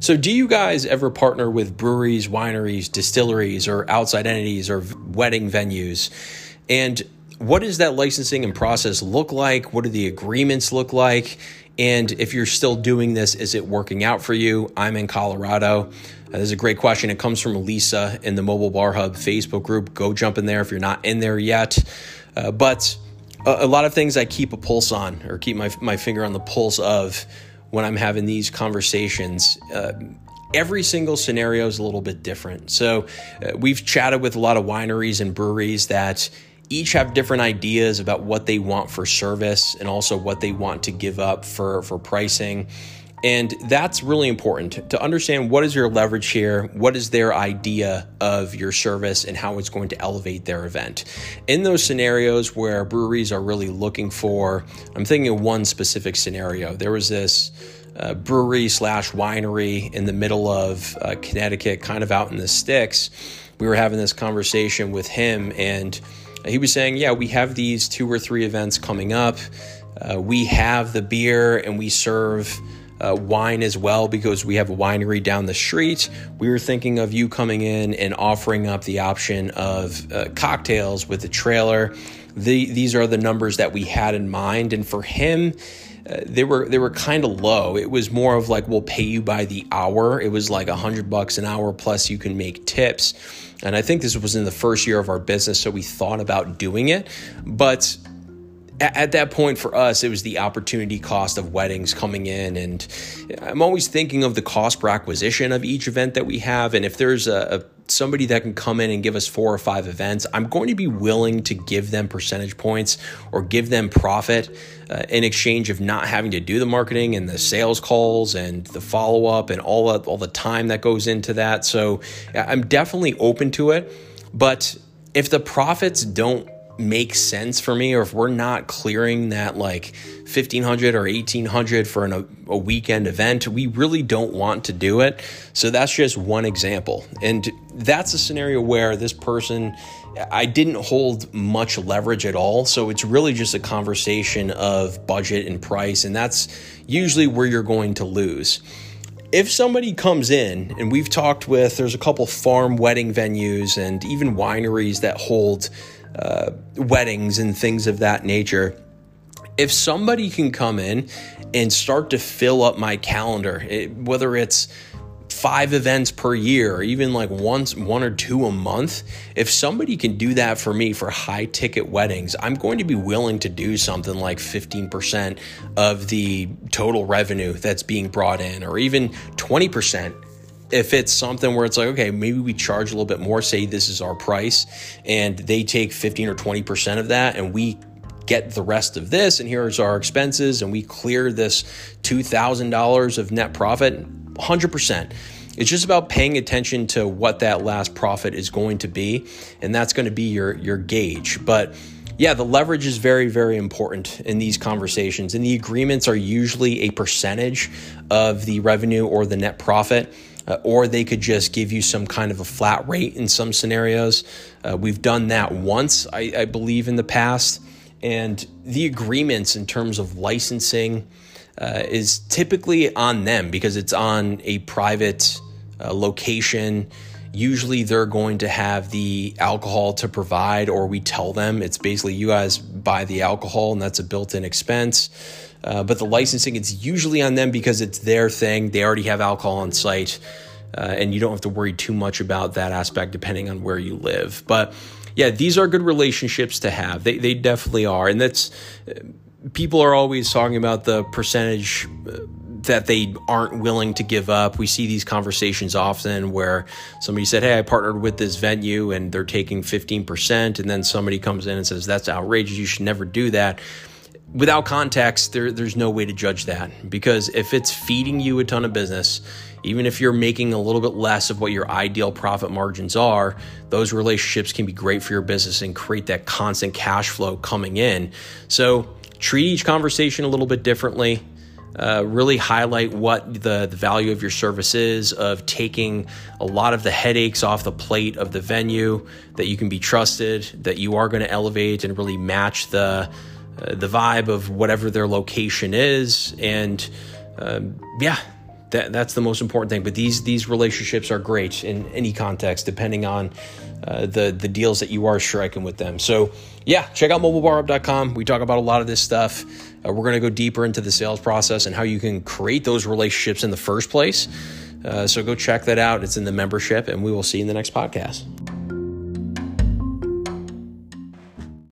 So, do you guys ever partner with breweries, wineries, distilleries, or outside entities or wedding venues? And what does that licensing and process look like? What do the agreements look like? And if you're still doing this, is it working out for you? I'm in Colorado. Uh, this is a great question. It comes from Lisa in the Mobile Bar Hub Facebook group. Go jump in there if you're not in there yet. Uh, but a, a, lot of things I keep a pulse on or keep my, my finger on the pulse of when I'm having these conversations. Uh, every single scenario is a little bit different. So uh, we've chatted with a lot of wineries and breweries that each have different ideas about what they want for service and also what they want to give up for, for pricing. And that's really important to understand what is your leverage here, what is their idea of your service, and how it's going to elevate their event. In those scenarios where breweries are really looking for, I'm thinking of one specific scenario. There was this uh, brewery slash winery in the middle of uh, Connecticut, kind of out in the sticks. We were having this conversation with him, and he was saying, Yeah, we have these two or three events coming up. Uh, we have the beer and we serve uh, wine as well because we have a winery down the street. We were thinking of you coming in and offering up the option of uh, cocktails with the trailer. The, these are the numbers that we had in mind, and for him, uh, they were they were kind of low. It was more of like we'll pay you by the hour. It was like a hundred bucks an hour plus you can make tips. And I think this was in the first year of our business, so we thought about doing it, but at that point for us it was the opportunity cost of weddings coming in and i'm always thinking of the cost per acquisition of each event that we have and if there's a, a, somebody that can come in and give us four or five events i'm going to be willing to give them percentage points or give them profit uh, in exchange of not having to do the marketing and the sales calls and the follow-up and all, all the time that goes into that. So i'm definitely open to it but if the profits don't make sense for me or if we're not clearing that like 1500 or 1800 for an, a weekend event we really don't want to do it. So that's just one example. And that's a scenario where this person i didn't hold much leverage at all. So it's really just a conversation of budget and price and that's usually where you're going to lose. If somebody comes in and we've talked with there's a couple farm wedding venues and even wineries that hold uh, weddings and things of that nature. If somebody can come in and start to fill up my calendar, it, whether it's five events per year or even like once one or two a month if somebody can do that for me for high ticket weddings i'm going to be willing to do something like 15% of the total revenue that's being brought in or even 20% if it's something where it's like, okay, maybe we charge a little bit more, say this is our price, and they take 15 or 20% of that, and we get the rest of this, and here's our expenses, and we clear this $2,000 of net profit, 100%. It's just about paying attention to what that last profit is going to be, and that's going to be your, your gauge. But yeah, the leverage is very, very important in these conversations. And the agreements are usually a percentage of the revenue or the net profit uh, or they could just give you some kind of a flat rate in some scenarios. Uh, we've done that once, I, I, believe, in the past. And the agreements in terms of licensing uh, is typically on them because it's on a private uh, location. Usually they're going to have the alcohol to provide, or we tell them it's basically you guys buy the alcohol and that's a built in expense. Uh, but the licensing, it's usually on them because it's their thing. They already have alcohol on site, uh, and you don't have to worry too much about that aspect depending on where you live. But yeah, these are good relationships to have. They, they definitely are. And that's, uh, people are always talking about the percentage uh, that they aren't willing to give up. We see these conversations often where somebody said, Hey, I partnered with this venue and they're taking 15%. And then somebody comes in and says, That's outrageous. You should never do that without context, there, there's no way to judge that because if it's feeding you a ton of business, even if you're making a little bit less of what your ideal profit margins are, those relationships can be great for your business and create that constant cash flow coming in. So treat each conversation a little bit differently. Uh, really highlight what the, the value of your service is, of taking a lot of the headaches off the plate of the venue, that you can be trusted, that you are going to elevate and really match the uh, the vibe of whatever their location is. And um, yeah, that that's the most important thing. But these these relationships are great in any context, depending on uh, the the deals that you are striking with them. So yeah, check out mobilebarhub.com. We talk about a lot of this stuff. Uh, we're going to go deeper into the sales process and how you can create those relationships in the first place. Uh, so go check that out. It's in the membership, and we will see you in the next podcast.